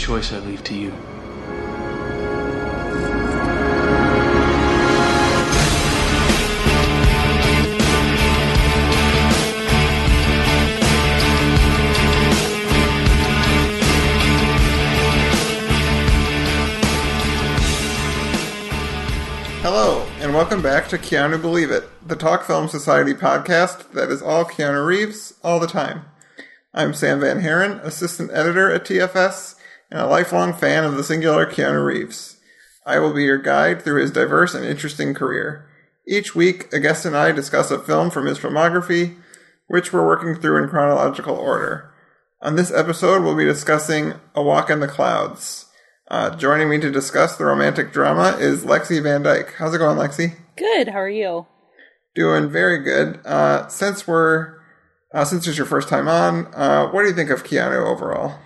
choice I leave to you. Hello, and welcome back to Keanu Believe It, the Talk Film Society podcast that is all Keanu Reeves all the time. I'm Sam Van Haren, assistant editor at TFS, and a lifelong fan of the singular Keanu Reeves. I will be your guide through his diverse and interesting career. Each week, a guest and I discuss a film from his filmography, which we're working through in chronological order. On this episode, we'll be discussing A Walk in the Clouds. Uh, joining me to discuss the romantic drama is Lexi Van Dyke. How's it going, Lexi? Good. How are you? Doing very good. Uh, since we're uh, since it's your first time on, uh, what do you think of Keanu overall?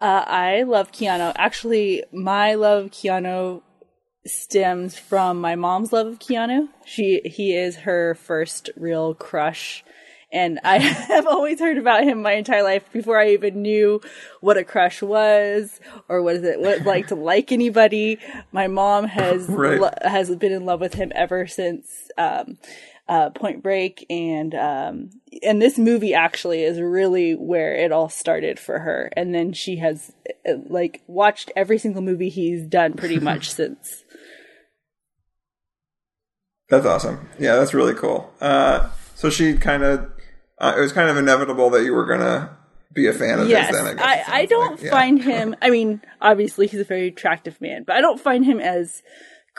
Uh, I love Keanu. Actually, my love of Keanu stems from my mom's love of Keanu. She he is her first real crush. And I have always heard about him my entire life before I even knew what a crush was or what is it what it's like to like anybody. My mom has Right. lo- has been in love with him ever since um, uh, Point Break, and um, and this movie actually is really where it all started for her. And then she has uh, like watched every single movie he's done pretty much since. That's awesome. Yeah, that's really cool. Uh, so she kind of, uh, it was kind of inevitable that you were gonna be a fan of Yes, his. Then I guess I, I don't like. Yeah. find him. I mean, obviously he's a very attractive man, but I don't find him as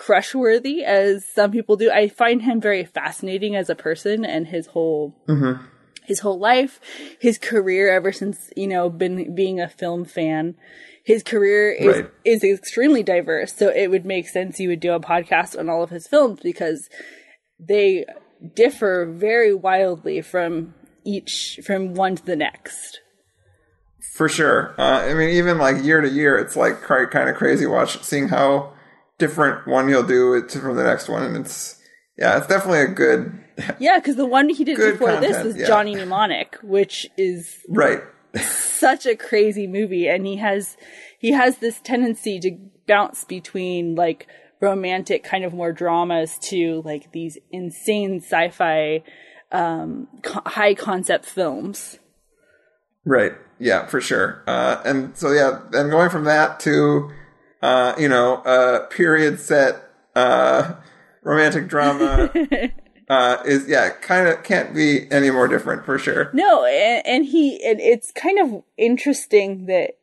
crush worthy as some people do. I find him very fascinating as a person and his whole Mm-hmm. his whole life, his career ever since you know been being a film fan. His career is Right. is extremely diverse, so it would make sense you would do a podcast on all of his films because they differ very wildly from each from one to the next. For sure. Uh, I mean, even like year to year, it's like quite kind of crazy watch seeing how different one he'll do it from the next one, and it's yeah, it's definitely a good Yeah, because the one he did before this was yeah. Johnny Mnemonic, which is right. such a crazy movie, and he has he has this tendency to bounce between like romantic kind of more dramas to like these insane sci-fi um co- high concept films. Right. Yeah, for sure. Uh, and so yeah, then going from that to uh, you know, uh, period set uh, romantic drama uh, is yeah, kind of can't be any more different for sure. No, and, and he and it's kind of interesting that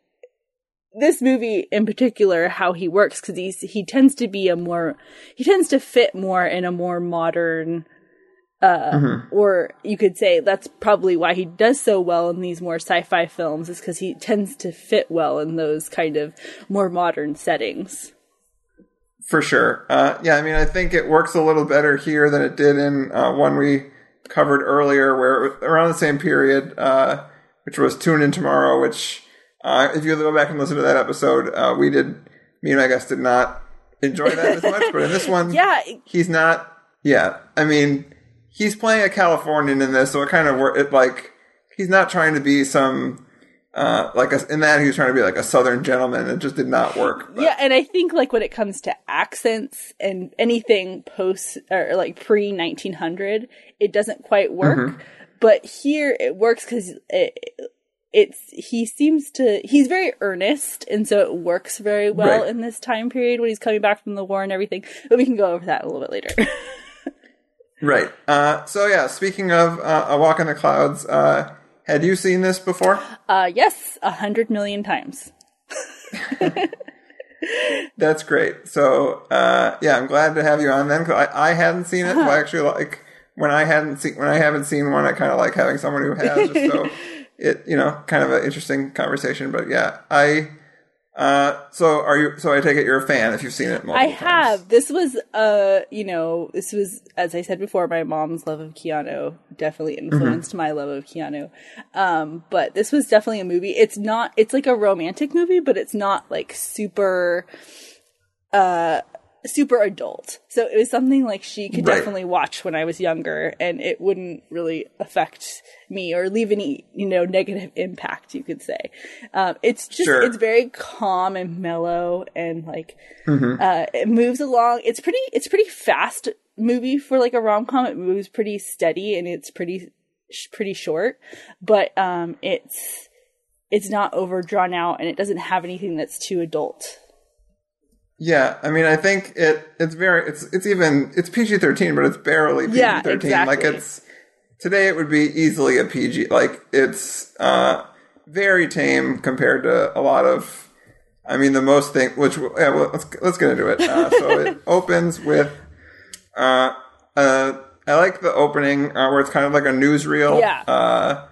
this movie in particular how he works because he's he tends to be a more he tends to fit more in a more modern uh or you could say that's probably why he does so well in these more sci-fi films is because he tends to fit well in those kind of more modern settings. For sure. Uh, yeah, I mean, I think it works a little better here than it did in uh, one we covered earlier, where it was around the same period, uh, which was Tune In Tomorrow, which, uh, if you go back and listen to that episode, uh, we did, me and my guest did not enjoy that as much, but in this one, yeah he's not, yeah, I mean, he's playing a Californian in this, so it kind of, it like, he's not trying to be some, uh, like a, in that he was trying to be like a southern gentleman. It just did not work. But- Yeah, and I think like when it comes to accents and anything post or like pre 1900, it doesn't quite work. Mm-hmm. But here it works because it, it's he seems to he's very earnest, and so it works very well Right. in this time period when he's coming back from the war and everything. But we can go over that a little bit later. Right. Uh, so yeah, speaking of uh, A Walk in the Clouds, uh, had you seen this before? uh, yes, a hundred million times. That's great. So uh, yeah, I'm glad to have you on then. 'cause I, I hadn't seen it. So I actually like when I hadn't seen when I haven't seen one. I kind of like having someone who has. Just so it you know, kind of an interesting conversation. But yeah, I Uh, so are you? So I take it you're a fan if you've seen it. Multiple I times. have. This was, uh, you know, this was, as I said before, my mom's love of Keanu definitely Mm-hmm. influenced my love of Keanu. Um, but this was definitely a movie. It's not, it's like a romantic movie, but it's not like super, uh, super adult. So it was something like she could Right. definitely watch when I was younger and it wouldn't really affect me or leave any, you know, negative impact, you could say. Um, it's just, Sure. it's very calm and mellow and like, Mm-hmm. uh, it moves along. It's pretty, it's pretty fast movie for like a rom-com. It moves pretty steady and it's pretty, sh- pretty short, but, um, it's, it's not overdrawn out and it doesn't have anything that's too adult. Yeah, I mean, I think it it's very it's it's even it's PG thirteen, but it's barely PG Yeah, thirteen. Like it's today, it would be easily a PG. Like it's uh very tame compared to a lot of. I mean, the most thing which yeah, well, let's let's get into it. Uh, so it opens with uh uh I like the opening uh, where it's kind of like a newsreel. Yeah. Uh,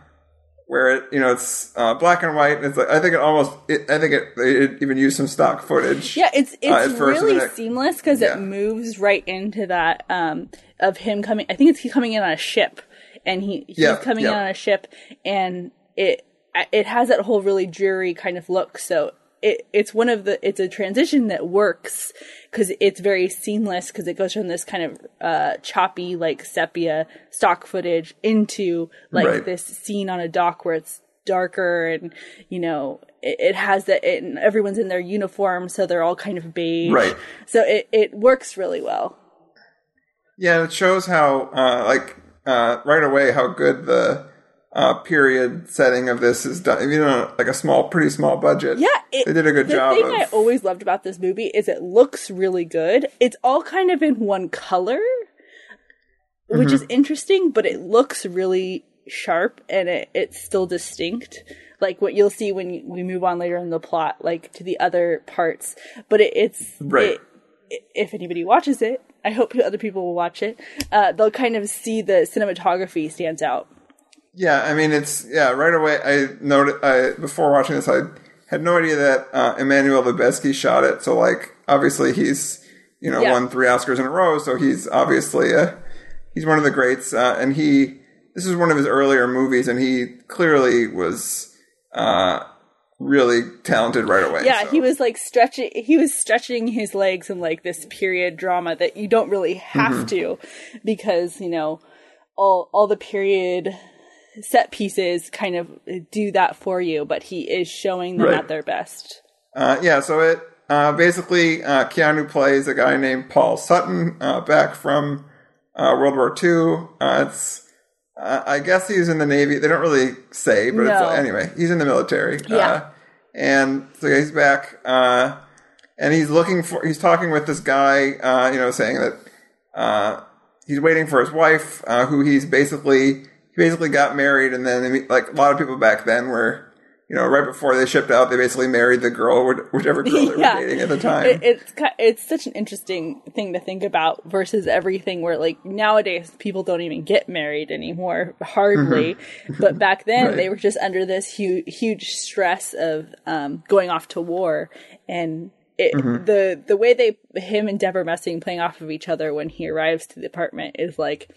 where it you know it's uh, black and white. It's like I think it almost it, I think it, it even used some stock footage. Yeah, it's it's at first, and really it- seamless because yeah. it moves right into that um, of him coming. I think it's he coming in on a ship, and he he's Yep, coming yep. in on a ship, and it it has that whole really dreary kind of look. So it it's one of the it's a transition that works because it's very seamless because it goes from this kind of uh, choppy like sepia stock footage into like Right. this scene on a dock where it's darker and you know it, it has that and everyone's in their uniform so they're all kind of beige Right. so it, it works really well Yeah, it shows how, uh, like, uh, right away how good the uh, period setting of this is done. You know, like a small, pretty small budget. yeah it, they did a good the job. The thing of, i always loved about this movie is it looks really good it's all kind of in one color which Mm-hmm. is interesting but it looks really sharp and it, it's still distinct like what you'll see when we move on later in the plot like to the other parts but it, it's Right. it, if anybody watches it i hope other people will watch it uh, they'll kind of see the cinematography stands out yeah, I mean, it's yeah. Right away, I noted. I before watching this, I had no idea that uh, Emmanuel Lubezki shot it. So, like, obviously, he's you know Yeah. won three Oscars in a row. So he's obviously a he's one of the greats. Uh, and he this is one of his earlier movies, and he clearly was uh, really talented right away. yeah so. he was like stretching he was stretching his legs in like this period drama that you don't really have Mm-hmm. to because you know all all the period set pieces kind of do that for you but he is showing them Right. at their best Uh, yeah, so it uh, basically uh, Keanu plays a guy named Paul Sutton uh, back from uh, World War II. Uh, it's I guess he's in the Navy. They don't really say, but No. anyway, he's in the military. Yeah. Uh, and so he's back, uh, and he's looking for. He's talking with this guy, uh, you know, saying that uh, he's waiting for his wife, uh, who he's basically he basically got married, and then like a lot of people back then were. You know, right before they shipped out, they basically married the girl, wh- whichever girl they Yeah. were dating at the time. it, it's it's such an interesting thing to think about versus everything where like nowadays people don't even get married anymore hardly but back then Mm-hmm. Right. they were just under this huge huge stress of um, going off to war and it, Mm-hmm. the the way they him and Debra Messing playing off of each other when he arrives to the apartment is like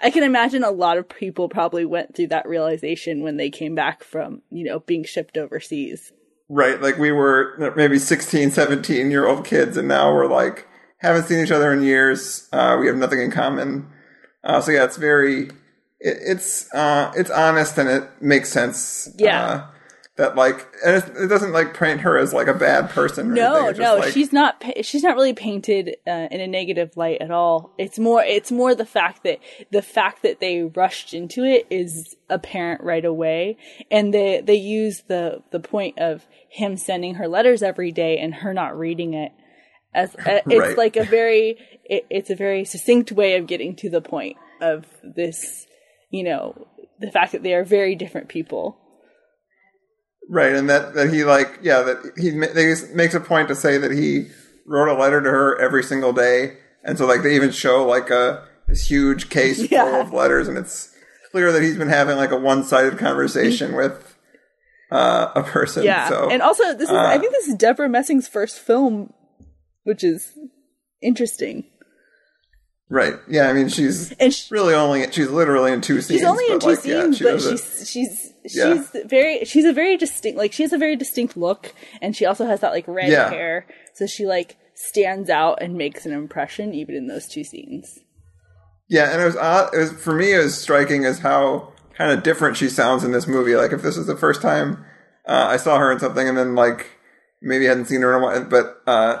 I can imagine a lot of people probably went through that realization when they came back from you know being shipped overseas Right, like we were maybe 16, 17 year old kids, and now we're like, haven't seen each other in years. Uh, we have nothing in common. Uh, so yeah, it's very, it, it's, uh, it's honest and it makes sense. Yeah. That like, it, doesn't like paint her as like a bad person. Or No, anything. It's just no, like, she's not. She's not really painted uh, in a negative light at all. It's more. It's more the fact that the fact that they rushed into it is apparent right away, and they they use the the point of him sending her letters every day and her not reading it as uh, it's Right. like a very it, it's a very succinct way of getting to the point of this. You know, the fact that they are very different people. Right, and that, that he like yeah that he they makes a point to say that he wrote a letter to her every single day, and so like they even show like a this huge case full of letters, and it's clear that he's been having like a one sided conversation with uh, a person. Yeah, So and also this is I uh, think this is Debra Messing's first film, which is interesting. right, yeah. I mean, she's And she, really only she's literally in two scenes. she's only in two like, yeah, scenes, she but does it- she's she's Yeah. she's very she's a very distinct like she has a very distinct look, and she also has that like red Yeah. hair, so she like stands out and makes an impression even in those two scenes. Yeah, and it was odd. It was for me. It was striking as how kind of different she sounds in this movie. Like if this was the first time uh, I saw her in something, and then like maybe hadn't seen her in a while, but uh,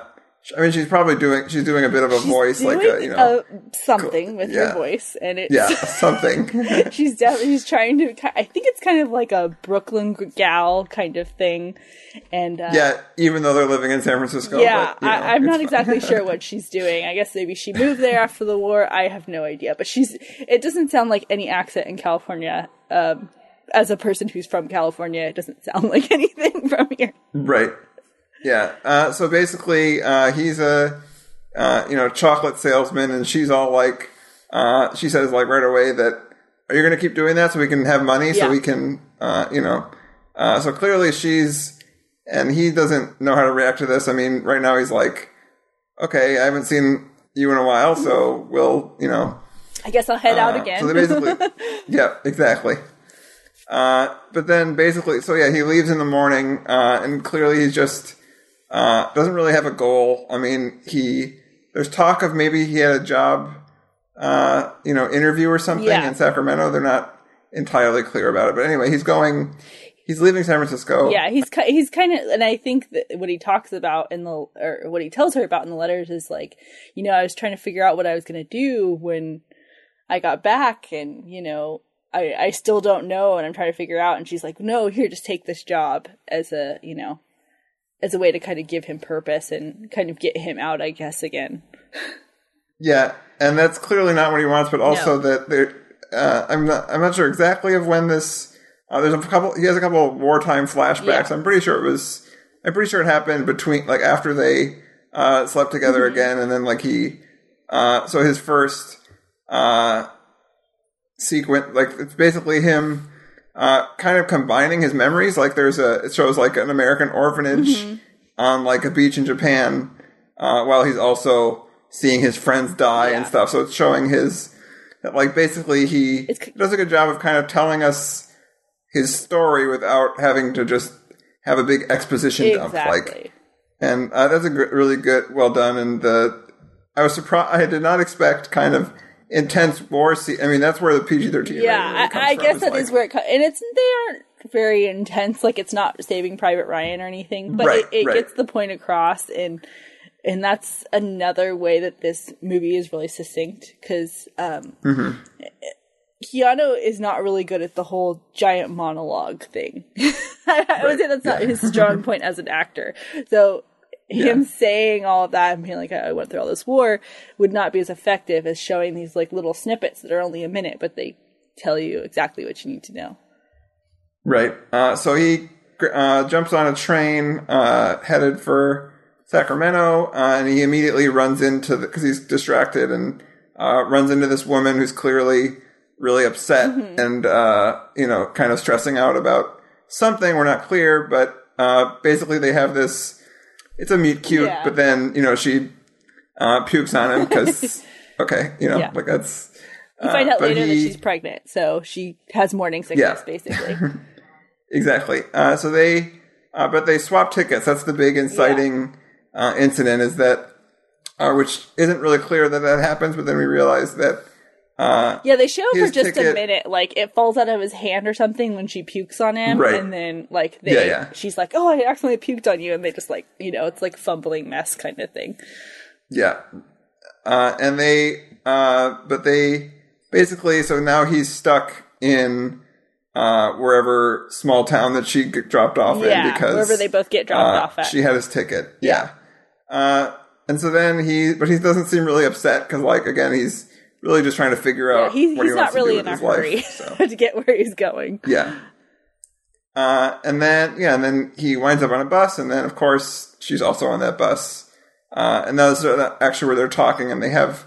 I mean, she's probably doing she's doing a bit of a voice, like a, you know, uh, something with yeah. her voice, and it's yeah, something. she's definitely she's trying to. I think it's kind of like a Brooklyn gal kind of thing, and uh, yeah, even though they're living in San Francisco. yeah, but, you know, I, I'm not fine. exactly sure what she's doing. I guess maybe she moved there after the war. I have no idea, but she's. It doesn't sound like any accent in California. Um, as a person who's from California, it doesn't sound like anything from here. Right. Yeah. Uh, so basically, uh, he's a uh, you know chocolate salesman, and she's all like, uh, she says like right away that are you going to keep doing that so we can have money so Yeah. we can uh, you know. Uh, so clearly she's and he doesn't know how to react to this. I mean, right now he's like, okay, I haven't seen you in a while, so we'll you know I guess I'll head out uh, again. So they basically, yeah, exactly. Uh, but then basically, so yeah, he leaves in the morning, uh, and clearly he's just uh, doesn't really have a goal. I mean, he there's talk of maybe he had a job, uh, you know, interview or something Yeah. in Sacramento. They're not entirely clear about it, but anyway, he's going. He's leaving San Francisco. yeah, he's he's kind of, and I think that what he talks about in the or what he tells her about in the letters is like, you know, I was trying to figure out what I was going to do when I got back, and you know, I I still don't know, and I'm trying to figure out. And she's like, no, here, just take this job as a you know, as a way to kind of give him purpose and kind of get him out, I guess, again. Yeah, and that's clearly not what he wants, but also No. that there. Uh, I'm not. I'm not sure exactly of when this. Uh, there's a couple. He has a couple of wartime flashbacks. Yeah. I'm pretty sure it was. I'm pretty sure it happened between like after they uh, slept together Mm-hmm. again, and then like he. Uh, so his first uh, sequence, like it's basically him uh, kind of combining his memories. Like there's a. It shows like an American orphanage Mm-hmm. on like a beach in Japan, uh, while he's also seeing his friends die and stuff. So it's showing his that like basically he It's- does a good job of kind of telling us his story without having to just have a big exposition dump. Like, and uh, that's a really good, well done. And the I was surprised. I did not expect kind of intense war scene. I mean, that's where the PG thirteen. yeah, I, I guess that is where it co- and it's they aren't very intense. Like it's not Saving Private Ryan or anything, but Right, it, it right. gets the point across, and and that's another way that this movie is really succinct because um, Mm-hmm. Keanu is not really good at the whole giant monologue thing. I would say that's not his strong point as an actor. So him Yeah. saying all of that and being like, I went through all this war would not be as effective as showing these like little snippets that are only a minute, but they tell you exactly what you need to know. Right. Uh, so he uh, jumps on a train uh, headed for Sacramento, uh, and he immediately runs into the because he's distracted and uh, runs into this woman who's clearly really upset Mm-hmm. and uh, you know kind of stressing out about something. We're not clear, but uh, basically they have this. It's a meet cute, Yeah. but then you know she uh, pukes on him because okay, you know Yeah. like that's. You find out Uh, but later that she's pregnant, so she has morning sickness, Yeah. basically. Exactly. Uh, so they, uh, but they swap tickets. That's the big inciting uh, incident. Is that, uh, which isn't really clear that that happens, but then we realize that. Uh, Yeah, they show for just a minute, like it falls out of his hand or something when she pukes on him, Right. and then like they, Yeah, yeah. she's like, "Oh, I accidentally puked on you," and they just like, you know, it's like fumbling mess kind of thing. yeah, uh, and they, uh, but they basically. So now he's stuck in uh, wherever small town that she dropped off Yeah, in because wherever they both get dropped uh, off at. She had his ticket. Yeah. Uh, and so then he, but he doesn't seem really upset because, like, again, he's really just trying to figure Yeah, out he, he's he not wants to do really in a his life, hurry so. to get where he's going. Yeah. Uh, and then, yeah, and then he winds up on a bus, and then, of course, she's also on that bus. Uh, and that's actually where they're talking, and they have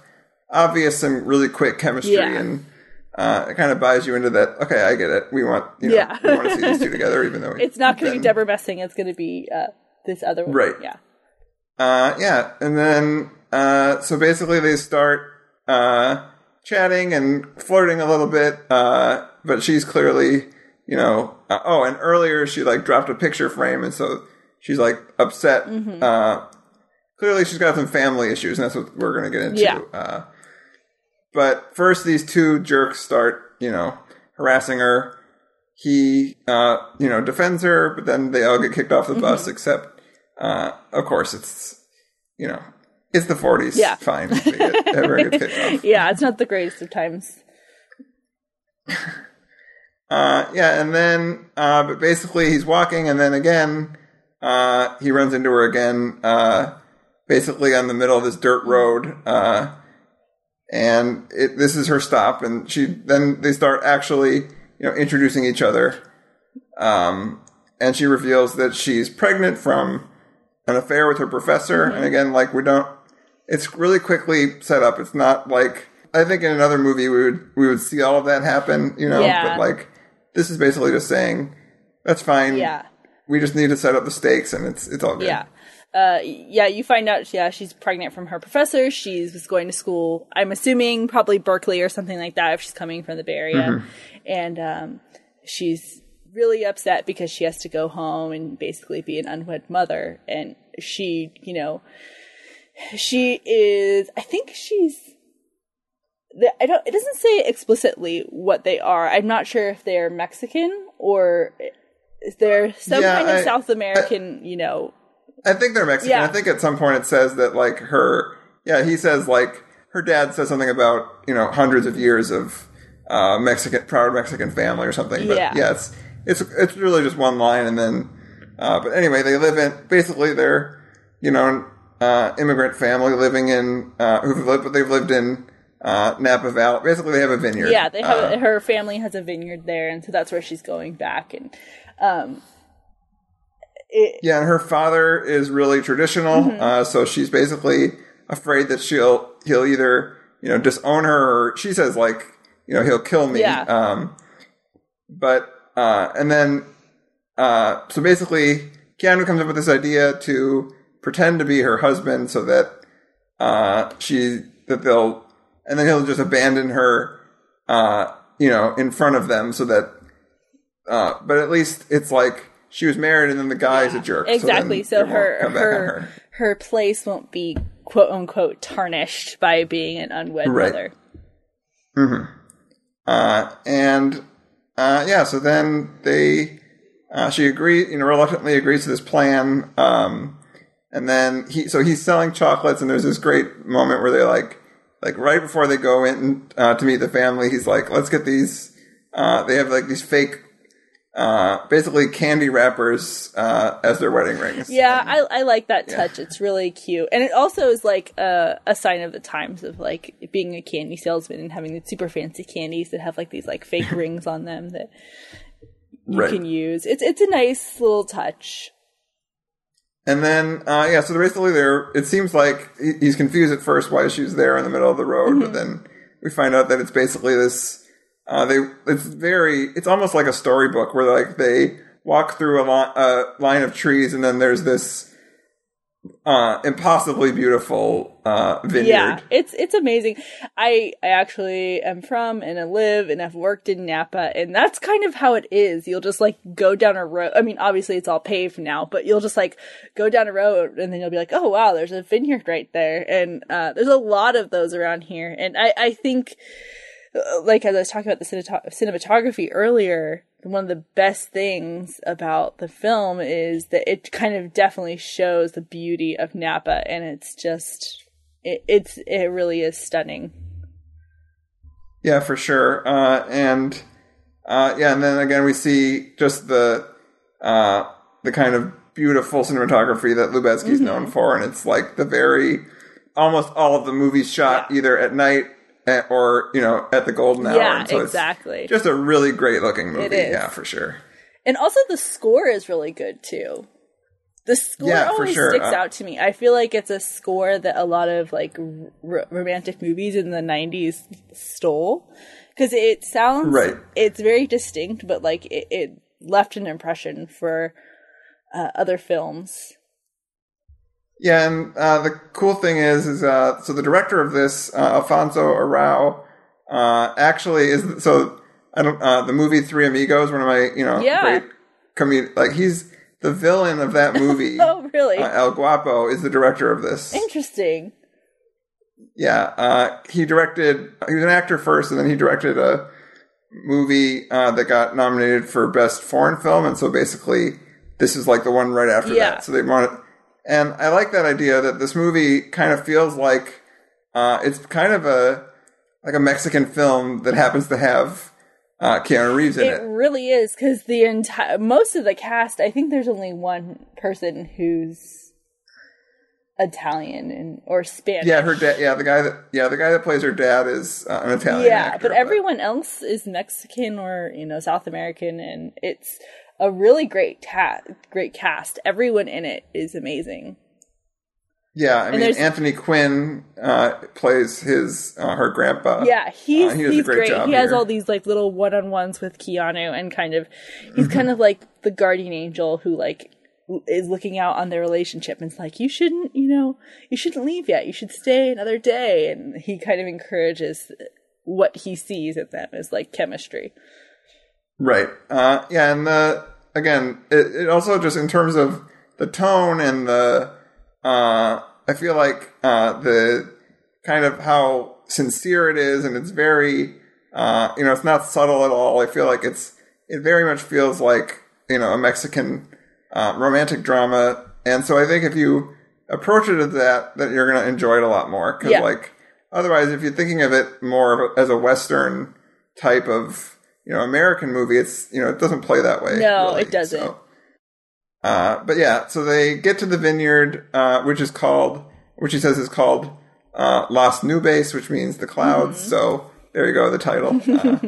obvious and really quick chemistry. Yeah. And uh, it kind of buys you into that. Okay, I get it. We want, you know, Yeah. we want to see these two together, even though It's not going to be Debra Messing. It's going to be uh, this other one. Right. Yeah. Uh, yeah, and then uh, so basically they start uh, chatting and flirting a little bit, uh, but she's clearly, you know, uh, oh, and earlier she like dropped a picture frame, and so she's like upset. Uh, clearly, she's got some family issues, and that's what we're gonna get into. Yeah. Uh, but first, these two jerks start, you know, harassing her. He, uh, you know, defends her, but then they all get kicked off the bus, except, uh, of course, it's, you know, it's the 40s. Yeah. Fine. They get- Everyone gets kicked off. Yeah, it's not the greatest of times. Uh, yeah, and then, uh, but basically he's walking, and then again, uh, he runs into her again, uh, basically on the middle of this dirt road, uh, and it, this is her stop, and she, then they start actually, you know, introducing each other, um, and she reveals that she's pregnant from an affair with her professor, and again, like, we don't, it's really quickly set up, it's not like, I think in another movie we would, we would see all of that happen, you know, Yeah. but like, this is basically just saying, that's fine. Yeah. We just need to set up the stakes, and it's it's all good. Yeah. Uh, yeah, you find out, yeah, she's pregnant from her professor. She's was going to school, I'm assuming probably Berkeley or something like that if she's coming from the Bay Area. Mm-hmm. And um, she's really upset because she has to go home and basically be an unwed mother. And she, you know, she is, I think she's. I don't. It doesn't say explicitly what they are. I'm not sure if they're Mexican or is there some Yeah, kind of I- South American, you know, I think they're Mexican. Yeah. I think at some point it says that like her, yeah, he says like her dad says something about you know hundreds of years of uh, Mexican proud Mexican family or something. But Yeah. yeah, it's it's it's really just one line, and then uh, but anyway, they live in basically they're you know uh, immigrant family living in uh, who've lived, but they've lived in uh, Napa Valley. Basically, they have a vineyard. Yeah, they have Uh, her family has a vineyard there, and so that's where she's going back. And um, it, Yeah, and her father is really traditional, Mm-hmm. uh, so she's basically afraid that she'll he'll either you know disown her or she says like you know he'll kill me. Yeah. Um, but uh, and then uh, so basically, Keanu comes up with this idea to pretend to be her husband so that uh, she that they'll and then he'll just abandon her, uh, you know, in front of them so that. Uh, but at least it's like she was married and then the guy's a jerk. exactly. So, So, her on her her place won't be quote unquote tarnished by being an unwed Right. mother. Uh, and uh, yeah, so then they, uh, she agrees, you know, reluctantly agrees to this plan. Um, and then he, so he's selling chocolates, and there's this great moment where they like, like right before they go in uh, to meet the family, he's like, let's get these. Uh, they have like these fake, uh, basically candy wrappers uh, as their wedding rings. Yeah, I, I like that touch. It's really cute, and it also is like a, a sign of the times of like being a candy salesman and having the super fancy candies that have like these like fake rings on them that you Right. can use. It's it's a nice little touch. And then, uh, yeah, so basically there, it seems like he's confused at first why she's there in the middle of the road, but then we find out that it's basically this, uh, they, it's very, it's almost like a storybook where like they walk through a, li- a line of trees and then there's this, uh, impossibly beautiful, uh, vineyard. Yeah, it's it's amazing. I I actually am from and I live and I've worked in Napa, and that's kind of how it is. You'll just like go down a road. I mean, obviously it's all paved now, but you'll just like go down a road and then you'll be like, oh wow, there's a vineyard right there, and uh, there's a lot of those around here. And I I think, uh, like as I was talking about the cinematography earlier. One of the best things about the film is that it kind of definitely shows the beauty of Napa, and it's just it, it's it really is stunning. Yeah, for sure. Uh, and uh, yeah, and then again we see just the uh, the kind of beautiful cinematography that Lubezki's Mm-hmm. known for, and it's like the very almost all of the movies shot either at night at, or you know at the golden hour. Yeah, so exactly. It's just a really great looking movie. Yeah, for sure. And also the score is really good too. The score Yeah, always sure. sticks Uh, out to me. I feel like it's a score that a lot of like r- romantic movies in the '90s stole because it sounds Right. It's very distinct, but like it, it left an impression for uh, other films. Yeah, and uh, the cool thing is, is uh, so the director of this, uh, Alfonso Arau, uh, actually is so I don't uh, the movie Three Amigos, one of my you know Yeah. great like he's the villain of that movie. Oh, really? uh, El Guapo is the director of this. Interesting. Yeah, uh, he directed. He was an actor first, and then he directed a movie uh, that got nominated for best foreign film. And so basically, this is like the one right after Yeah. that. So they wanted, and I like that idea that this movie kind of feels like uh, it's kind of a like a Mexican film that happens to have uh, Keanu Reeves in It it. really is because the entire most of the cast. I think there's only one person who's Italian and or Spanish. Yeah, her dad. Yeah, the guy that yeah the guy that plays her dad is uh, an Italian. yeah, actor, but everyone else is Mexican or you know South American, and it's a really great ta- great cast. Everyone in it is amazing. Yeah, I mean Anthony Quinn uh, plays his uh, her grandpa. Yeah, he's Uh, he he's great great. He has here. all these like little one on ones with Keanu, and kind of he's Mm-hmm. kind of like the guardian angel who like is looking out on their relationship and it's like you shouldn't you know you shouldn't leave yet you should stay another day and he kind of encourages what he sees in them as like chemistry Right. Uh, yeah, and the again, it, it also just in terms of the tone and the, uh, I feel like uh, the kind of how sincere it is, and it's very, uh, you know, it's not subtle at all. I feel like it's it very much feels like you know a Mexican uh, romantic drama, and so I think if you approach it as that, that you're going to enjoy it a lot more because Yeah. like otherwise, if you're thinking of it more of a, as a Western type of you know American movie, it's you know it doesn't play that way. No, really. it doesn't. So, uh, but yeah, so they get to the vineyard, uh, which is called, which he says is called uh, Las Nubes, which means the clouds. Mm-hmm. So there you go, the title. Uh,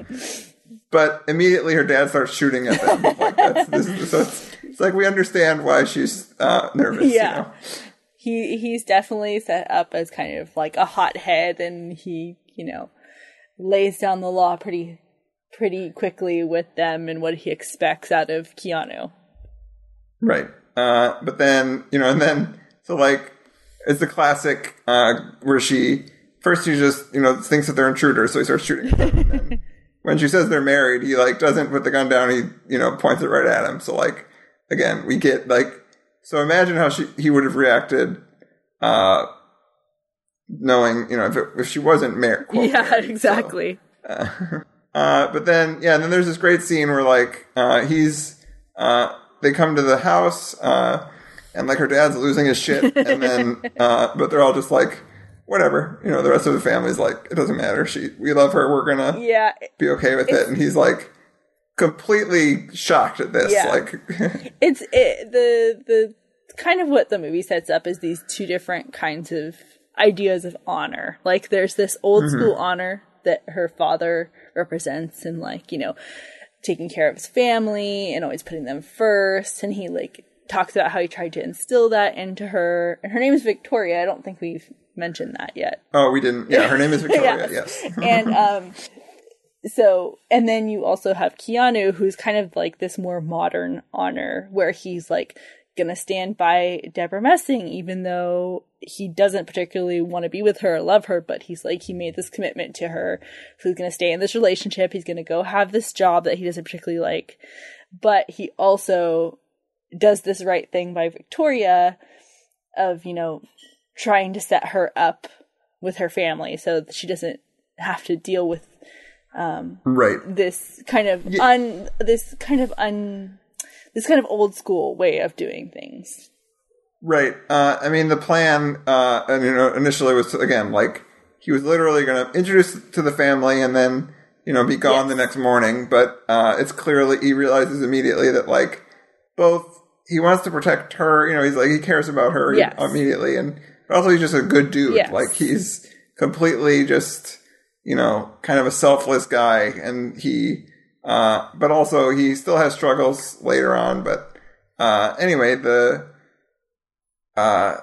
but immediately her dad starts shooting at them. like that's, this is, so it's, it's like we understand why she's uh, nervous. you Yeah. know? he he's definitely set up as kind of like a hothead and he you know lays down the law pretty pretty quickly with them and what he expects out of Keanu. Right. Uh, but then, you know, and then, so like, it's the classic, uh, where she, first he just, you know, thinks that they're intruders, so he starts shooting them. When she says they're married, he like doesn't put the gun down, he, you know, points it right at him. So like, again, we get like, so imagine how she, he would have reacted, uh, knowing, you know, if, it, if she wasn't mar- Yeah, married. So- exactly. uh, but then, yeah, and then there's this great scene where like uh, he's uh, they come to the house uh, and like her dad's losing his shit, and then uh, but they're all just like whatever, you know. The rest of the family's like it doesn't matter. She we love her. We're gonna yeah, be okay with it, and he's like completely shocked at this. Yeah. Like it's it, the the kind of what the movie sets up is these two different kinds of ideas of honor. Like there's this old Mm-hmm. school honor that her father represents and like, you know, taking care of his family and always putting them first and he like talks about how he tried to instill that into her. And her name is Victoria. I don't think we've mentioned that yet. oh, we didn't. Yeah, her name is Victoria. Yes. yes. and um so and then you also have Keanu who's kind of like this more modern honor where he's like gonna stand by Debra Messing even though he doesn't particularly want to be with her or love her but he's like he made this commitment to her. So he's gonna stay in this relationship. He's gonna go have this job that he doesn't particularly like. But he also does this right thing by Victoria of you know trying to set her up with her family so that she doesn't have to deal with um right. this kind of un this kind of un this kind of old school way of doing things. Right. Uh, I mean, the plan, uh, and you know, initially was again like he was literally going to introduce to the family and then you know be gone Yes. the next morning. But uh, it's clearly he realizes immediately that like both he wants to protect her. You know, he's like he cares about her Yes. immediately, and but also he's just a good dude. Yes. Like he's completely just you know kind of a selfless guy, and he. Uh, but also he still has struggles later on. But uh, anyway, the uh,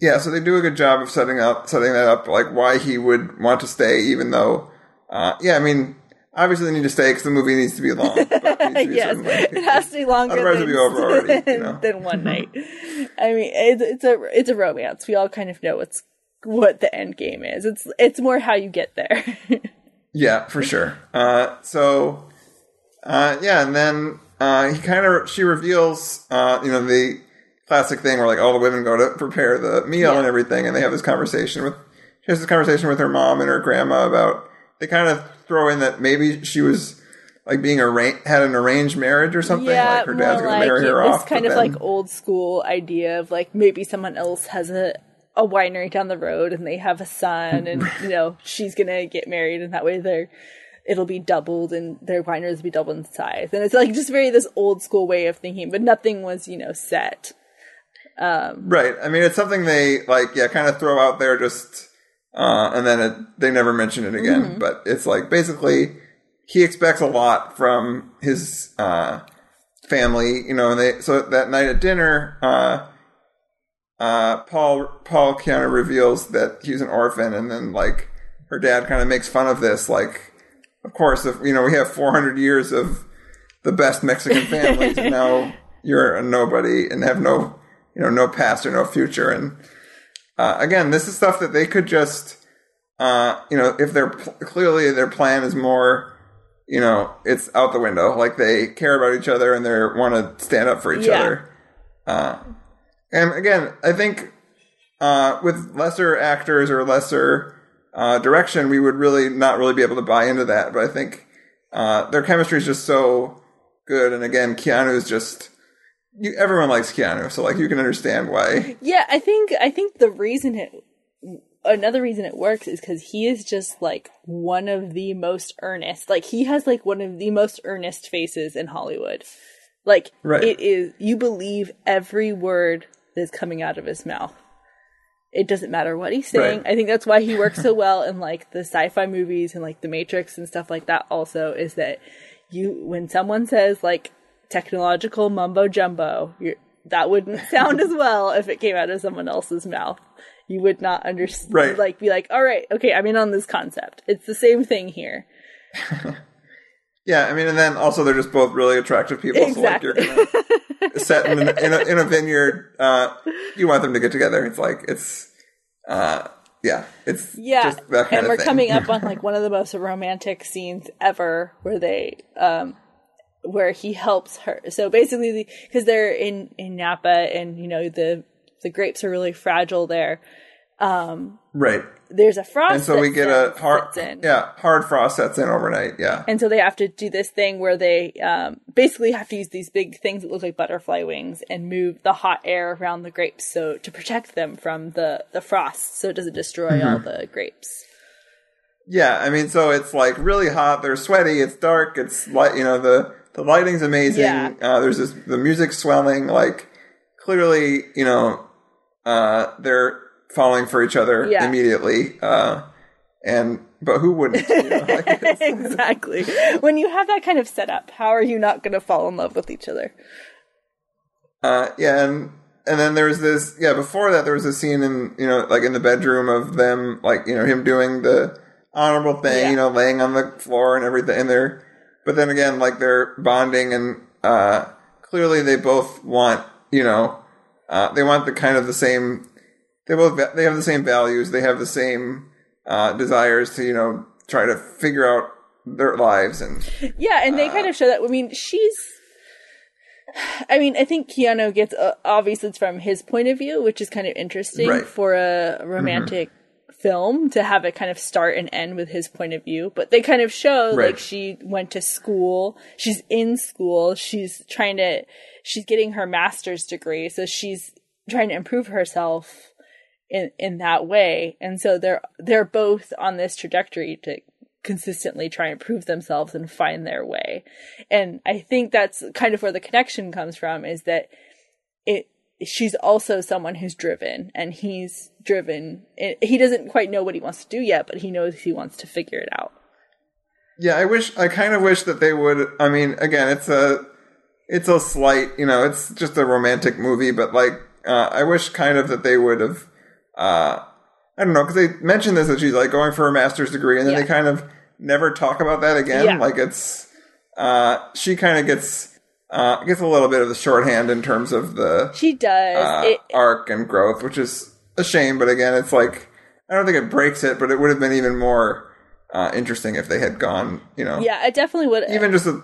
yeah, so they do a good job of setting up setting that up, like why he would want to stay, even though uh, yeah, I mean, obviously they need to stay because the movie needs to be long. it to be yes, it has to be longer Otherwise than, it'd be over already, you know? than one night. I mean, it's, it's a it's a romance. We all kind of know what's what the end game is. It's it's more how you get there. Yeah, for sure. Uh, so, uh, yeah, and then uh, he kind of she reveals, uh, you know, the classic thing where like all the women go to prepare the meal Yeah. and everything, and they have this conversation with she has this conversation with her mom and her grandma about they kind of throw in that maybe she was like being arra- had an arranged marriage or something, yeah, like her dad's gonna like marry her this off. kind of then- like old school idea of like maybe someone else has a a winery down the road and they have a son and you know she's gonna get married and that way they're it'll be doubled and their wineries will be doubled in size and it's like just very this old school way of thinking but nothing was you know set Right. I mean, it's something they like, yeah, kind of throw out there just, uh, and then it, they never mention it again. Mm-hmm. But it's like basically he expects a lot from his uh, family, you know. And they so that night at dinner, uh, uh, Paul Paul Keanu reveals that he's an orphan, and then like her dad kind of makes fun of this, like. Of course, if you know we have 400 years of the best Mexican families, and now you're a nobody and have no, you know, no past or no future. And uh, again, this is stuff that they could just, uh, you know, if they're pl- clearly their plan is more, you know, it's out the window. Like they care about each other and they want to stand up for each Yeah. other. And again, I think uh, with lesser actors or lesser uh, direction, we would really not really be able to buy into that. But I think uh, their chemistry is just so good. And again, Keanu is just you, everyone likes Keanu, so like you can understand why. Yeah, I think I think the reason it another reason it works is because he is just like one of the most earnest. Like he has like one of the most earnest faces in Hollywood. Like Right. it is you believe every word that's coming out of his mouth. It doesn't matter what he's saying. Right. I think that's why he works so well in like the sci-fi movies and like the Matrix and stuff like that. Also, is that you when someone says like technological mumbo jumbo, that wouldn't sound as well if it came out of someone else's mouth. You would not understand, Right. like be like, all right, okay, I'm in on this concept. It's the same thing here. Yeah, I mean, and then also they're just both really attractive people. Exactly. So like you're gonna set in, in, a, in a vineyard. Uh, you want them to get together. It's like it's, uh, yeah, it's Yeah, just that kind and we're coming up on like one of the most romantic scenes ever, where they, um, where he helps her. So basically, because they're in in Napa, and you know the the grapes are really fragile there. right. There's a frost, And so we get a hard, yeah, hard frost sets in overnight. Yeah, And so they have to do this thing where they um, basically have to use these big things that look like butterfly wings and move the hot air around the grapes so to protect them from the, the frost so it doesn't destroy all Mm-hmm. the grapes. yeah. I mean, so it's like really hot. They're sweaty. It's dark. It's light. You know, the the lighting's amazing. Yeah. Uh, there's this the music's swelling. Like clearly, you know, uh, they're falling for each other Yeah. immediately. Uh, and but who wouldn't? You know? like, exactly. When you have that kind of setup, how are you not going to fall in love with each other? Uh, yeah, and and then there was this. Yeah, before that, there was a scene in you know like in the bedroom of them, like you know him doing the honorable thing, Yeah. you know, laying on the floor and everything. And they're, but then again, like they're bonding, and uh, clearly they both want you know uh, they want the kind of the same. They both they have the same values. They have the same uh, desires to you know try to figure out their lives and Yeah, and Uh, they kind of show that. I mean, she's. I mean, I think Keanu gets uh, obviously it's from his point of view, which is kind of interesting Right. Mm-hmm. for a romantic film to have it kind of start and end with his point of view. But they kind of show like she went to school, she's in school, she's trying to, she's getting her master's degree, so she's trying to improve herself in in that way and so they're they're both on this trajectory to consistently try and prove themselves and find their way and i think that's kind of where the connection comes from is that it she's also someone who's driven and he's driven he doesn't quite know what he wants to do yet but he knows he wants to figure it out Yeah, I wish. I kind of wish that they would. I mean, again, it's a, it's a slight. You know, it's just a romantic movie, but like, uh, I wish kind of that they would have. Uh, I don't know because they mentioned this that she's like going for a master's degree, and then Yeah. they kind of never talk about that again. Yeah. Like it's uh, she kind of gets uh, gets a little bit of the shorthand in terms of the She does. uh, it, arc and growth, which is a shame. But again, it's like I don't think it breaks it, but it would have been even more uh, interesting if they had gone. You know, yeah, it definitely would. even just a.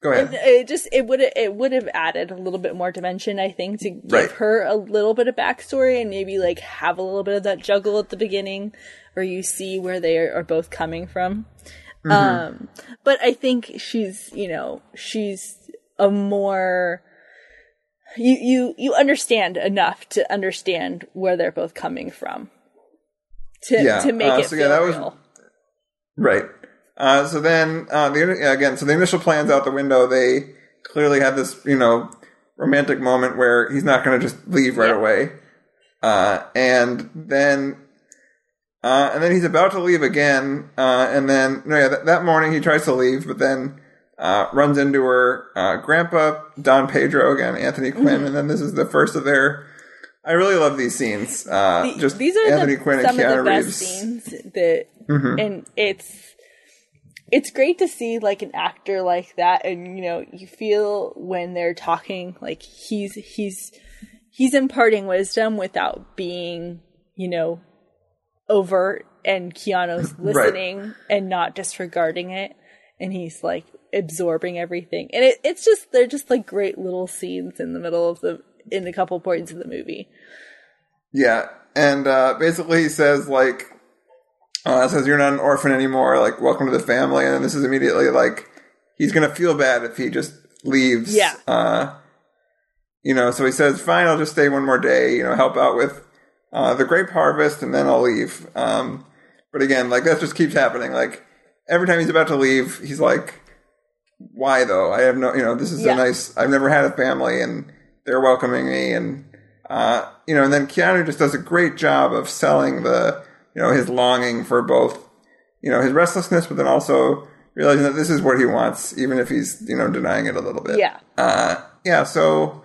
Go ahead. it just it would it would have added a little bit more dimension i think to give Right. her a little bit of backstory and maybe like have a little bit of that juggle at the beginning where you see where they are, are both coming from Mm-hmm. um but i think she's you know she's a more you you you understand enough to understand where they're both coming from to Yeah, to make uh, it so feel yeah, that was- Right. Uh, so then, uh, the again, so the initial plans out the window. They clearly had this, you know, romantic moment where he's not going to just leave right Yeah. away. Uh, and then, uh, and then he's about to leave again. Uh, and then, no, yeah, that, that morning he tries to leave, but then uh, runs into her uh, grandpa, Don Pedro again, Anthony Quinn, Mm-hmm. and then this is the first of their. I really love these scenes. Uh, The- just these are Anthony the, Quinn and Keanu of the best Reeves. scenes that Mm-hmm. and it's it's great to see like an actor like that and you know you feel when they're talking like he's he's he's imparting wisdom without being you know overt and Keanu's Right. listening and not disregarding it and he's like absorbing everything and it, it's just they're just like great little scenes in the middle of the in a couple points of the movie Yeah, and uh, basically he says like, uh, says you're not an orphan anymore. Like, welcome to the family. And then this is immediately like he's gonna feel bad if he just leaves. Yeah. Uh, you know, so he says, "Fine, I'll just stay one more day. You know, help out with uh, the grape harvest, and then I'll leave." Um, but again, like that just keeps happening. Like every time he's about to leave, he's like, "Why though? I have no. You know, this is Yeah. a nice. I've never had a family, and they're welcoming me, and." Uh, you know, and then Keanu just does a great job of selling the, you know, his longing for both, you know, his restlessness, but then also realizing that this is what he wants, even if he's, you know, denying it a little bit. yeah Uh, yeah. So,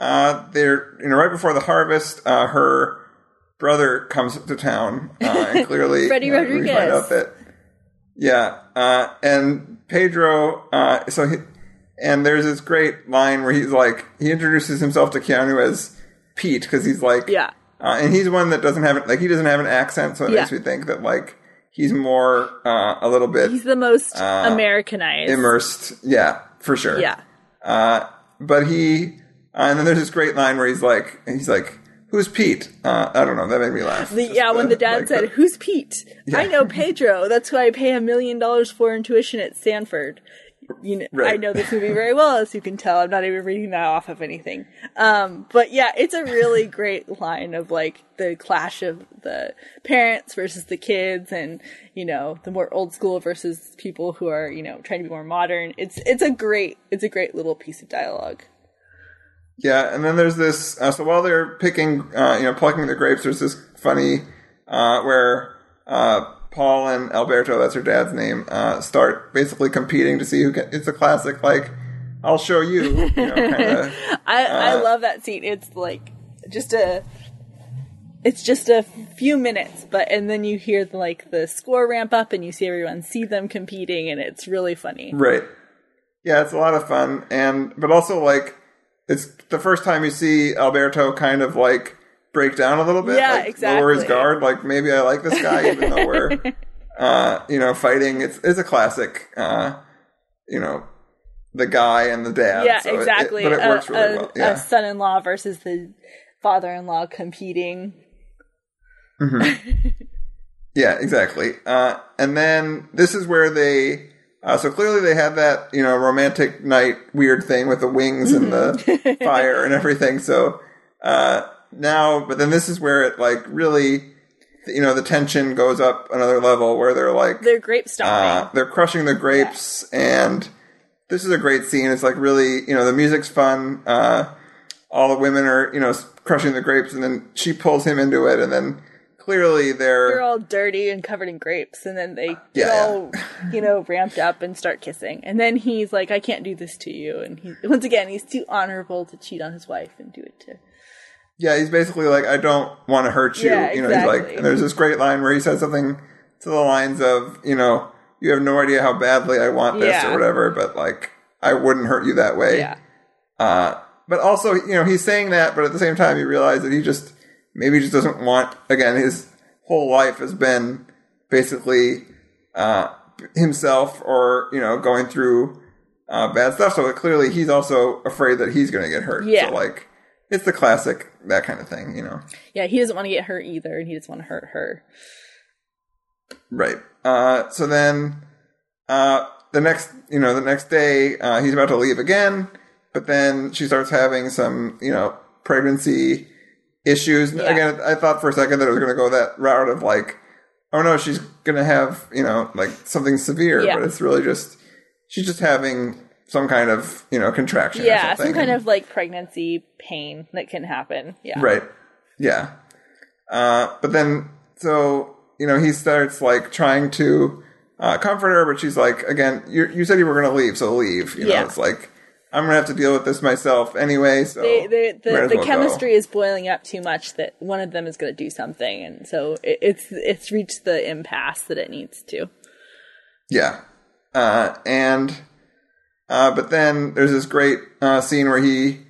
uh, they're, you know, right before the harvest, uh, her brother comes to town, uh, and clearly, Freddie you know, we find Rodriguez. out that, yeah, uh, and Pedro, uh, so he, and there's this great line where he's like, he introduces himself to Keanu as Pete because he's like, yeah uh, and he's one that doesn't have like he doesn't have an accent, so it Yeah. makes me think that like he's more uh, a little bit He's the most Uh, Americanized. immersed. Yeah, for sure. Yeah. Uh, but he, uh, and then there's this great line where he's like, he's like, "Who's Pete?" Uh, I don't know. That made me laugh. The, Just yeah, when the dad like, said, "Who's Pete?" I know Pedro. That's who I pay a million dollars for in tuition at Stanford. You know, I know this movie very well, as you can tell. I'm not even reading that off of anything. Um, but yeah, it's a really great line of like the clash of the parents versus the kids, and you know the more old school versus people who are you know trying to be more modern. It's it's a great it's a great little piece of dialogue. Yeah, and then there's this. Uh, so while they're picking, uh, you know, plucking the grapes, there's this funny uh, where uh, Paul and Alberto, that's her dad's name, uh, start basically competing to see who can. It's a classic, like, I'll show you, you know, kind of. I I Uh, love that scene. It's like just a it's just a few minutes, but and then you hear the, like the score ramp up and you see everyone see them competing and it's really funny. Right. Yeah, it's a lot of fun, and but also like it's the first time you see Alberto kind of like break down a little bit, Yeah, like lower his guard. Like maybe I like this guy, even though we're uh, you know fighting. It's it's a classic. Uh, you know, the guy and the dad. yeah, so it- it- exactly. but it a, works really a- well. a son-in-law versus the father-in-law competing. Yeah, exactly. Uh, and then this is where they. Uh, so clearly they had that you know romantic night weird thing with the wings and Mm-hmm. the fire and everything. So uh, now, but then this is where it like really, you know, the tension goes up another level where they're like They're grape uh, they're crushing the grapes and this is a great scene. It's like really you know the music's fun. Uh, all the women are you know crushing the grapes and then she pulls him into it and then clearly they're They're all dirty and covered in grapes, and then they Yeah, get yeah. all, you know, ramped up and start kissing. And then he's like, "I can't do this to you." And he, once again, he's too honorable to cheat on his wife and do it to Yeah, he's basically like, I don't want to hurt you. Yeah, you know, he's like, and there's this great line where he says something to the lines of, you know, you have no idea how badly I want this Yeah. or whatever, but like I wouldn't hurt you that way. Yeah. Uh, but also, you know, he's saying that, but at the same time, you realize that he just maybe just doesn't want. Again, his whole life has been basically uh, himself, or you know, going through uh, bad stuff. So clearly, he's also afraid that he's going to get hurt. Yeah. So like, it's the classic that kind of thing, you know. Yeah, he doesn't want to get hurt either, and he doesn't want to hurt her. Right. Uh, so then, uh, the next, you know, the next day, uh, he's about to leave again, but then she starts having some, you know, pregnancy issues. Yeah. Again, I thought for a second that it was going to go that route of like, oh no, she's going to have, you know, like something severe, Yeah. but it's really just, she's just having some kind of, you know, contraction. Yeah, some kind of like pregnancy pain that can happen. Yeah. Right. Yeah. Uh, but then, so, you know, he starts like trying to uh, comfort her, but she's like, again, you you said you were going to leave, so leave. You know, Yeah. it's like, I'm going to have to deal with this myself anyway, so. They, they, the the well go. chemistry is boiling up too much that one of them is going to do something, and so it, it's it's reached the impasse that it needs to. Yeah. Uh, and, uh, but then there's this great uh, scene where he,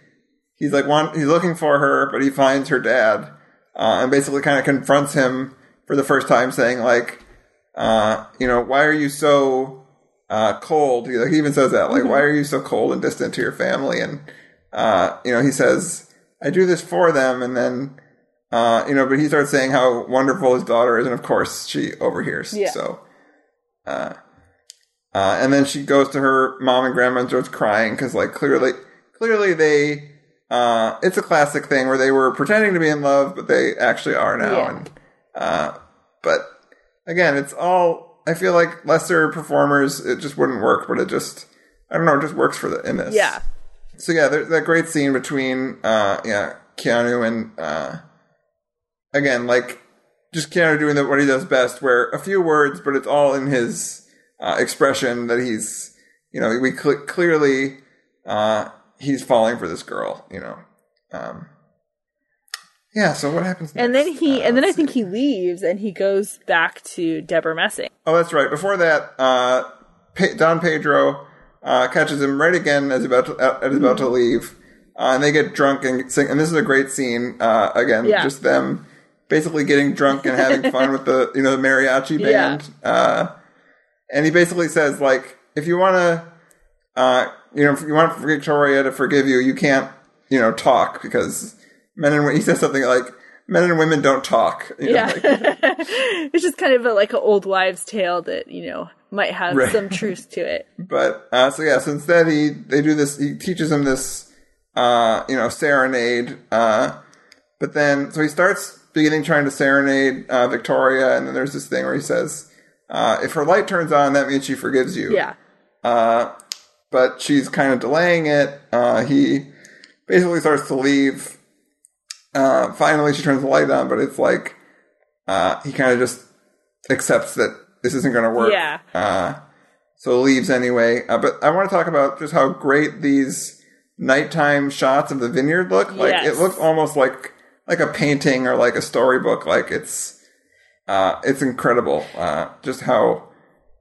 he's like, one, he's looking for her, but he finds her dad, uh, and basically kind of confronts him for the first time, saying, like, uh, you know, why are you so uh, cold? He, like, he even says that, like, why are you so cold and distant to your family? And, uh, you know, he says, I do this for them, and then, uh, you know, but he starts saying how wonderful his daughter is, and of course she overhears. Yeah. So, uh, uh, and then she goes to her mom and grandma and starts crying because, like, clearly, clearly they, uh, it's a classic thing where they were pretending to be in love, but they actually are now. Yeah. And, uh, but again, it's all, I feel like lesser performers, it just wouldn't work, but it just, I don't know, it just works for the, in this. Yeah, So yeah, there's that great scene between, uh, yeah, Keanu and, uh, again, like, just Keanu doing the, what he does best, where a few words, but it's all in his uh, expression that he's, you know, we cl- clearly uh, he's falling for this girl, you know. Um, yeah. So what happens? and then he Uh, and then I think see. he leaves and he goes back to Debra Messing. Oh, that's right. Before that, uh, Don Pedro uh, catches him right again as about to, uh, as about to leave, uh, and they get drunk and sing. And this is a great scene. Uh, again, Yeah. just them basically getting drunk and having fun with the you know the mariachi Yeah. band. Uh, and he basically says like, if you want to, uh, you know, if you want Victoria to forgive you, you can't, you know, talk because men and he says something like. Men and women don't talk. you know, Yeah, like- it's just kind of a, like an old wives' tale that you know might have Right. some truth to it. But uh, so yeah, so instead he they do this. He teaches him this, uh, you know, serenade. Uh, but then so he starts beginning trying to serenade uh, Victoria, and then there's this thing where he says, uh, "If her light turns on, that means she forgives you." Yeah, Uh, but she's kind of delaying it. Uh, he basically starts to leave. Uh, finally, she turns the light on, but it's like uh, he kind of just accepts that this isn't going to work. Yeah. Uh, so leaves anyway. Uh, but I want to talk about just how great these nighttime shots of the vineyard look. Like Yes. it looks almost like like a painting or like a storybook. Like it's uh, it's incredible. Uh, just how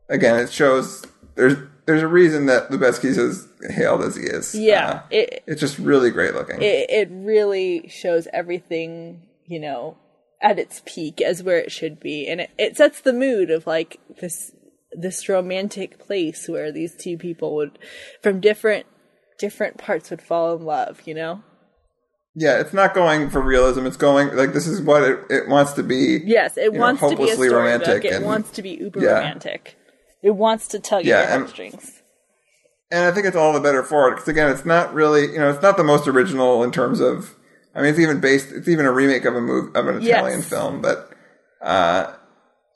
again it shows there's there's a reason that Lubezki's is hailed as he is. yeah. Uh, it, it's just really great looking. it it really shows everything you know at its peak as where it should be, and it, it sets the mood of like this this romantic place where these two people would from different different parts would fall in love. You know. Yeah, it's not going for realism. It's going like this is what it, it wants to be. Yes, it know, wants to be a hopelessly storybook. romantic It and- wants to be uber Yeah. romantic. It wants to tug Yeah, your heartstrings. and I think it's all the better for it because again, it's not really you know it's not the most original in terms of. I mean, it's even based. It's even a remake of a movie of an Yes. Italian film, but uh,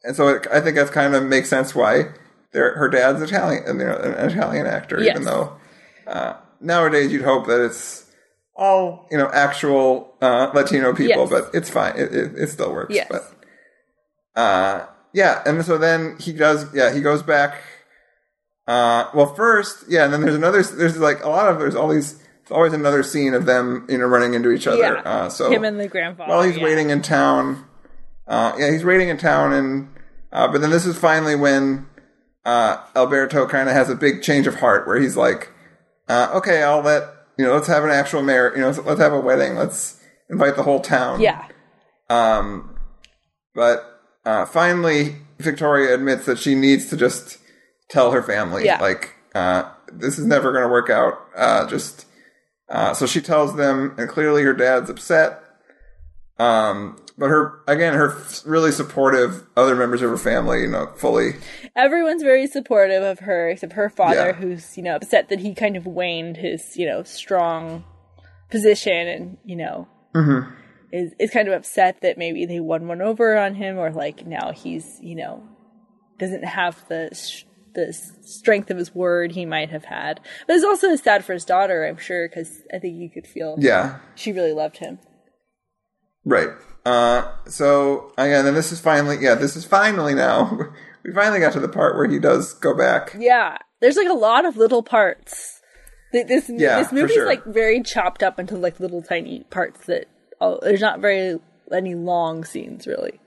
and so it, I think that's kind of makes sense why they're, her dad's Italian, you know, an Italian actor, Yes. even though uh, nowadays you'd hope that it's all you know actual uh, Latino people, Yes. but it's fine. It, it, it still works. Yes. But uh, yeah, and so then he does. Yeah, he goes back. Uh, well, first, yeah, and then there's another. There's like a lot of. There's all these. There's always another scene of them, you know, running into each other. Yeah, Uh, so him and the grandfather. while he's yeah. waiting in town, uh, yeah, he's waiting in town, and Uh, but then this is finally when uh, Alberto kind of has a big change of heart, where he's like, uh, "Okay, I'll let you know. Let's have an actual marriage. You know, let's have a wedding. Let's invite the whole town." Yeah. Um, but uh, finally, Victoria admits that she needs to just tell her family, Yeah. like, uh, this is never going to work out. Uh, just uh, so she tells them, and clearly her dad's upset. Um, but her again, her f- really supportive other members of her family, you know, fully. Everyone's very supportive of her, except her father, Yeah. who's, you know, upset that he kind of waned his, you know, strong position and, you know, Mm-hmm. is, is kind of upset that maybe they won one over on him or like now he's, you know, doesn't have the, sh- the strength of his word he might have had. But it's also sad for his daughter, I'm sure, because I think you could feel Yeah, she really loved him. Right. Uh, so again, and this is finally, yeah, this is finally now. We finally got to the part where he does go back. Yeah, there's like a lot of little parts. This Yeah, this movie's sure. like very chopped up into like little tiny parts that there's not very any long scenes really.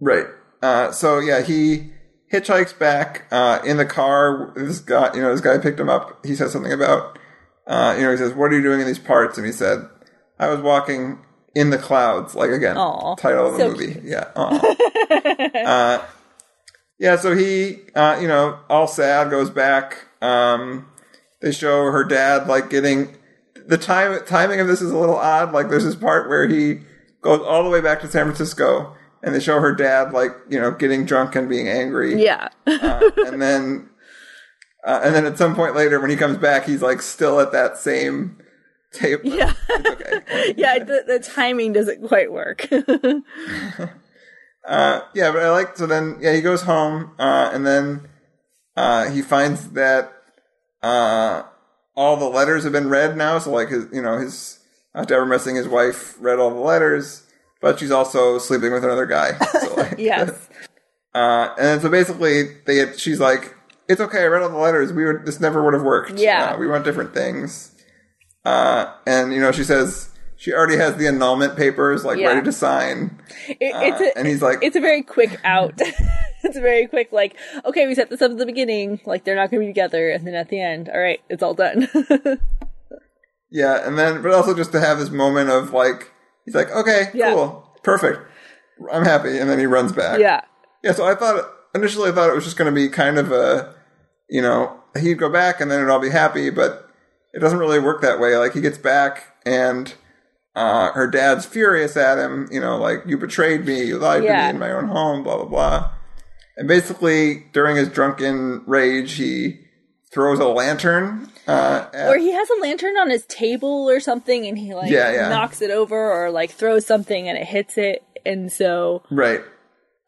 Right. Uh, so yeah, he hitchhikes back uh, in the car. This guy, you know, this guy picked him up. He says something about, uh, you know, he says, "What are you doing in these parts?" And he said, "I was walking in the clouds." Like again, Aw, title of the so movie. cute. Yeah. uh, yeah. So he, uh, you know, all sad, goes back. Um, they show her dad like getting the time timing of this is a little odd. Like there's this part where he goes all the way back to San Francisco, and they show her dad like you know getting drunk and being angry. Yeah, Uh, and then uh, and then at some point later when he comes back, he's like still at that same table. yeah, okay. yeah. The, the timing doesn't quite work. Uh, yeah, but I like so then yeah he goes home uh, and then uh, he finds that uh, all the letters have been read now. So like his you know his after Debra Messing his wife read all the letters, but she's also sleeping with another guy. So like, yes, Uh, and so basically, they she's like, "It's okay. I read all the letters. We would this never would have worked. Yeah. uh, we want different things." Uh, and you know, she says she already has the annulment papers like Yeah. ready to sign. it, it's a and he's like- it's a very quick out. it's a very quick like okay, we set this up at the beginning, like they're not going to be together, and then at the end, all right, it's all done. Yeah, and then but also just to have this moment of like, he's like, "Okay, Yeah. cool, perfect, I'm happy," and then he runs back. yeah, Yeah, so I thought initially I thought it was just going to be kind of a, you know, he'd go back and then it'd all be happy, but it doesn't really work that way. Like he gets back and uh, her dad's furious at him, you know, like you betrayed me, you lied to me in my own home, blah blah blah. And basically, during his drunken rage, he throws a lantern. Uh, at, or he has a lantern on his table or something, and he like Yeah, yeah. knocks it over or like throws something and it hits it, and so right.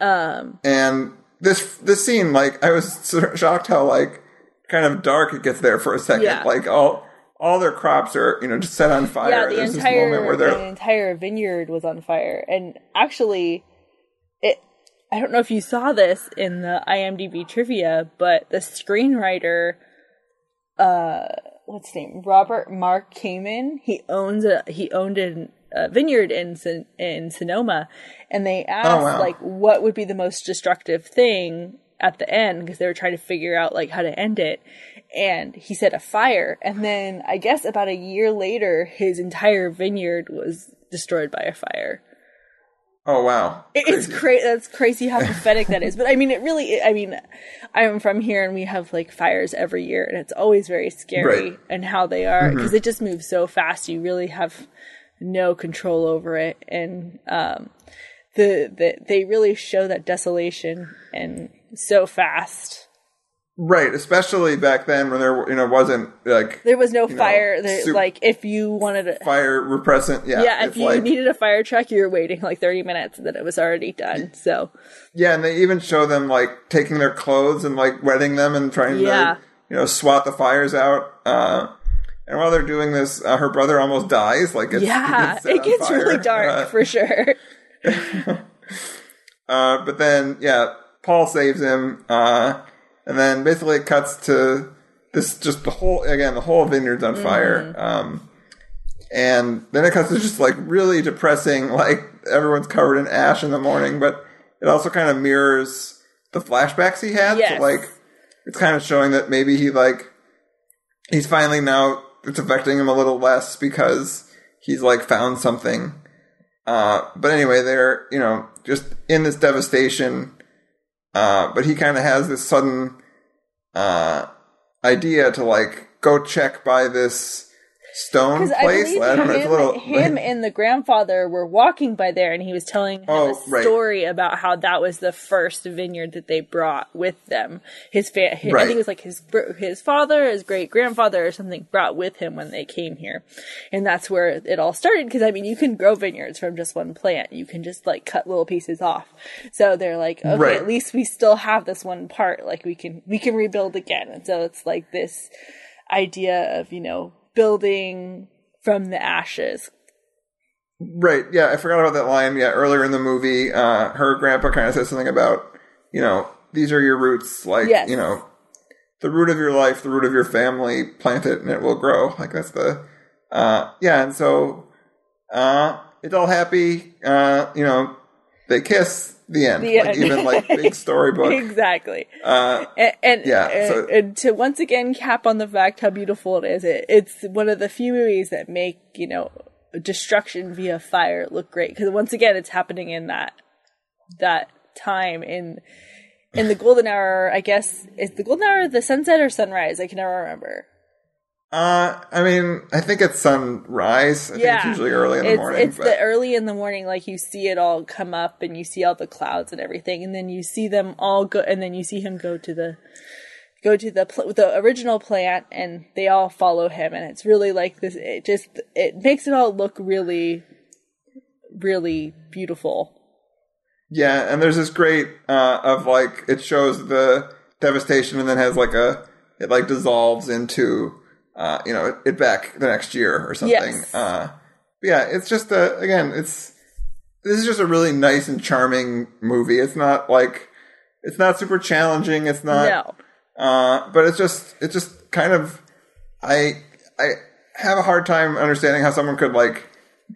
um And this this scene, like, I was shocked how like kind of dark it gets there for a second. Yeah. Like all all their crops are you know just set on fire. yeah, the There's entire where the entire vineyard was on fire, and actually, it. I don't know if you saw this in the IMDb trivia, but the screenwriter, uh, what's his name, Robert Mark Kamen, he owns a he owned an, a vineyard in Son- in Sonoma, and they asked Oh, wow. like what would be the most destructive thing at the end because they were trying to figure out like how to end it and he set a fire. And then i guess about a year later his entire vineyard was destroyed by a fire. Oh wow, It- it's Crazy. crazy that's crazy how pathetic that is. But i mean it really i mean i'm from here and we have like fires every year and it's always very scary Right. and how they are because it just moves so fast. You really have no control over it. And um the, the they really show that desolation and so fast right, especially back then when there you know wasn't like There was no know, fire. There, sup- like if you wanted to, fire repressant. Yeah, yeah, if you like needed a fire truck, you were waiting like thirty minutes, and then it was already done. So yeah, and they even show them like taking their clothes and like wetting them and trying Yeah. to you know swat the fires out. Uh, and while they're doing this, uh, her brother almost dies. Like it's, yeah, set it gets really dark Uh, for sure. Uh, but then, yeah, Paul saves him, uh, and then basically it cuts to this just the whole again the whole vineyard's on fire. Um, and then it cuts to just like really depressing, like everyone's covered in ash in the morning. But it also kind of mirrors the flashbacks he had. Yes. So like, it's kind of showing that maybe he like he's finally now it's affecting him a little less because he's like found something. Uh, but anyway, they're you know just in this devastation. Uh, but he kind of has this sudden uh, idea to like go check by this stone Because I place. I don't know, him, a little him and the grandfather were walking by there, and he was telling Oh, a right. story about how that was the first vineyard that they brought with them. His, fa- his I think it was like his his father, his great grandfather, or something brought with him when they came here, and that's where it all started. Because I mean, you can grow vineyards from just one plant. You can just like cut little pieces off. So they're like, okay, Right. at least we still have this one part. Like we can we can rebuild again. And so it's like this idea of you know building from the ashes. Right. Yeah, I forgot about that line. Yeah, earlier in the movie, uh, her grandpa kind of says something about, you know, these are your roots. Like, Yes. you know, the root of your life, the root of your family. Plant it and it will grow. Like that's the, uh, yeah. And so, uh, it's all happy. Uh, you know, they kiss. The end. The like end. even like big storybook. exactly. Uh, And, and Yeah, and, so- and to once again cap on the fact how beautiful it is, it, it's one of the few movies that make you know destruction via fire look great because once again it's happening in that that time in in the golden hour. I guess is the golden hour the sunset or sunrise? I can never remember. Uh, I mean, I think it's sunrise. I think yeah, it's usually early in the it's, morning. It's but the early in the morning, like you see it all come up, and you see all the clouds and everything, and then you see them all go, and then you see him go to the go to the pl- the original plant, and they all follow him, and it's really like this. It just it makes it all look really, really beautiful. Yeah, and there's this great uh, of like it shows the devastation and then has like a it like dissolves into uh, you know it back the next year or something. Yes. Uh, yeah, it's just a again it's this is just a really nice and charming movie. It's not like it's not super challenging. It's not no, uh, but it's just it's just kind of I I have a hard time understanding how someone could like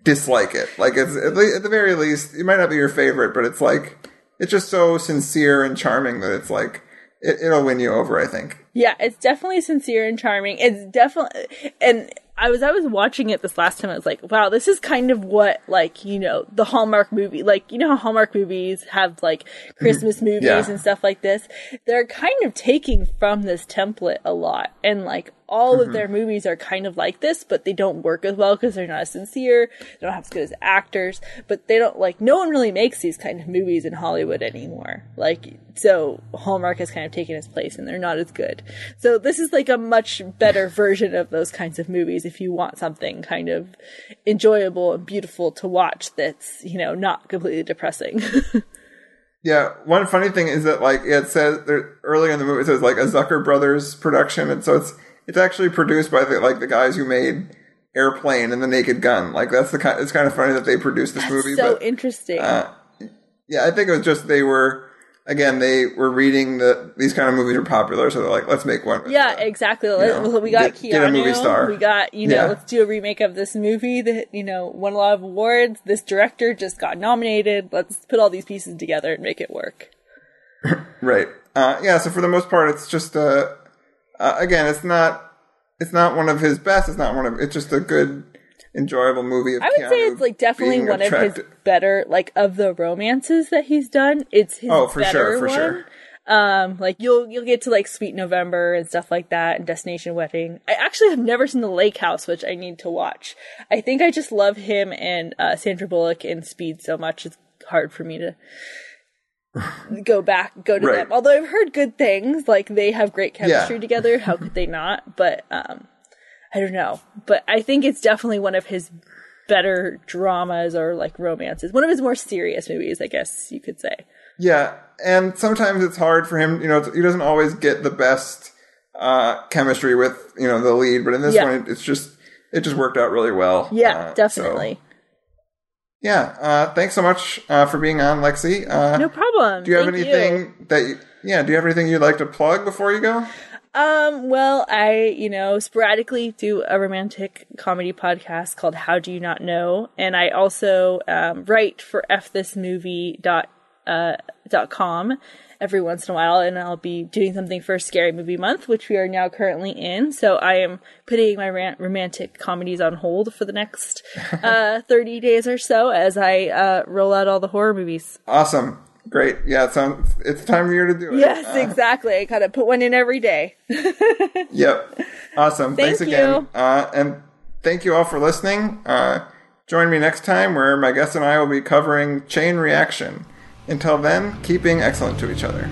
dislike it. Like it's at, le- at the very least, it might not be your favorite, but it's like it's just so sincere and charming that it's like it, it'll win you over. I think. Yeah, it's definitely sincere and charming. It's definitely, and I was I was watching it this last time. I was like, wow, this is kind of what like you know the Hallmark movie, like you know how Hallmark movies have like Christmas movies Yeah. and stuff like this. They're kind of taking from this template a lot, and like all of mm-hmm. their movies are kind of like this, but they don't work as well because they're not as sincere. They don't have as good as actors, but they don't like no one really makes these kind of movies in Hollywood anymore. Like so, Hallmark has kind of taken its place, and they're not as good. So this is like a much better version of those kinds of movies. If you want something kind of enjoyable and beautiful to watch, that's you know not completely depressing. Yeah, one funny thing is that like it says there early in the movie it says like a Zucker Brothers production, and so it's it's actually produced by the like the guys who made Airplane and The Naked Gun. Like that's the kind. It's kind of funny that they produced this movie, so but interesting. uh, yeah, I think it was just they were again they were reading that these kind of movies are popular, so they're like, let's make one. yeah, them. exactly. know, we got get- Keanu. get a movie star. We got you know. Yeah. Let's do a remake of this movie that you know won a lot of awards. This director just got nominated. Let's put all these pieces together and make it work. Right. Uh, yeah. So for the most part, it's just uh, uh, again, it's not it's not one of his best. It's not one of. It's just a good, enjoyable movie. Of I would say it's like definitely one of his better, like of the romances that he's done. It's his Oh, for sure, for one. sure. Um, like you'll you'll get to like Sweet November and stuff like that, and Destination Wedding. I actually have never seen The Lake House, which I need to watch. I think I just love him and uh, Sandra Bullock in Speed so much. It's hard for me to go back go to Right. them. Although I've heard good things, like they have great chemistry Yeah. together. How could they not? But um, I don't know. But I think it's definitely one of his better dramas or like romances. One of his more serious movies, I guess you could say. Yeah, and sometimes it's hard for him. You know, he doesn't always get the best uh, chemistry with you know the lead, but in this Yeah. one, it's just it just worked out really well. Yeah, Uh, so, definitely. Yeah. Uh, thanks so much uh, for being on, Lexi. Uh, No problem. do you have Thank anything that you? Yeah. Do you have anything you'd like to plug before you go? Um, well, I, you know, sporadically do a romantic comedy podcast called How Do You Not Know? And I also um, write for fthismovie dot uh, dot com every once in a while, and I'll be doing something for Scary Movie Month, which we are now currently in. So I am putting my ran- romantic comedies on hold for the next uh, 30 days or so as I uh, roll out all the horror movies. Awesome. Great. Yeah, it sounds, it's time of year to do it. Yes, Uh, exactly. I gotta put one in every day. Yep. Awesome. Thank Thanks again. you. Uh, and thank you all for listening. Uh, join me next time where my guest and I will be covering Chain Reaction. Until then, keep being excellent to each other.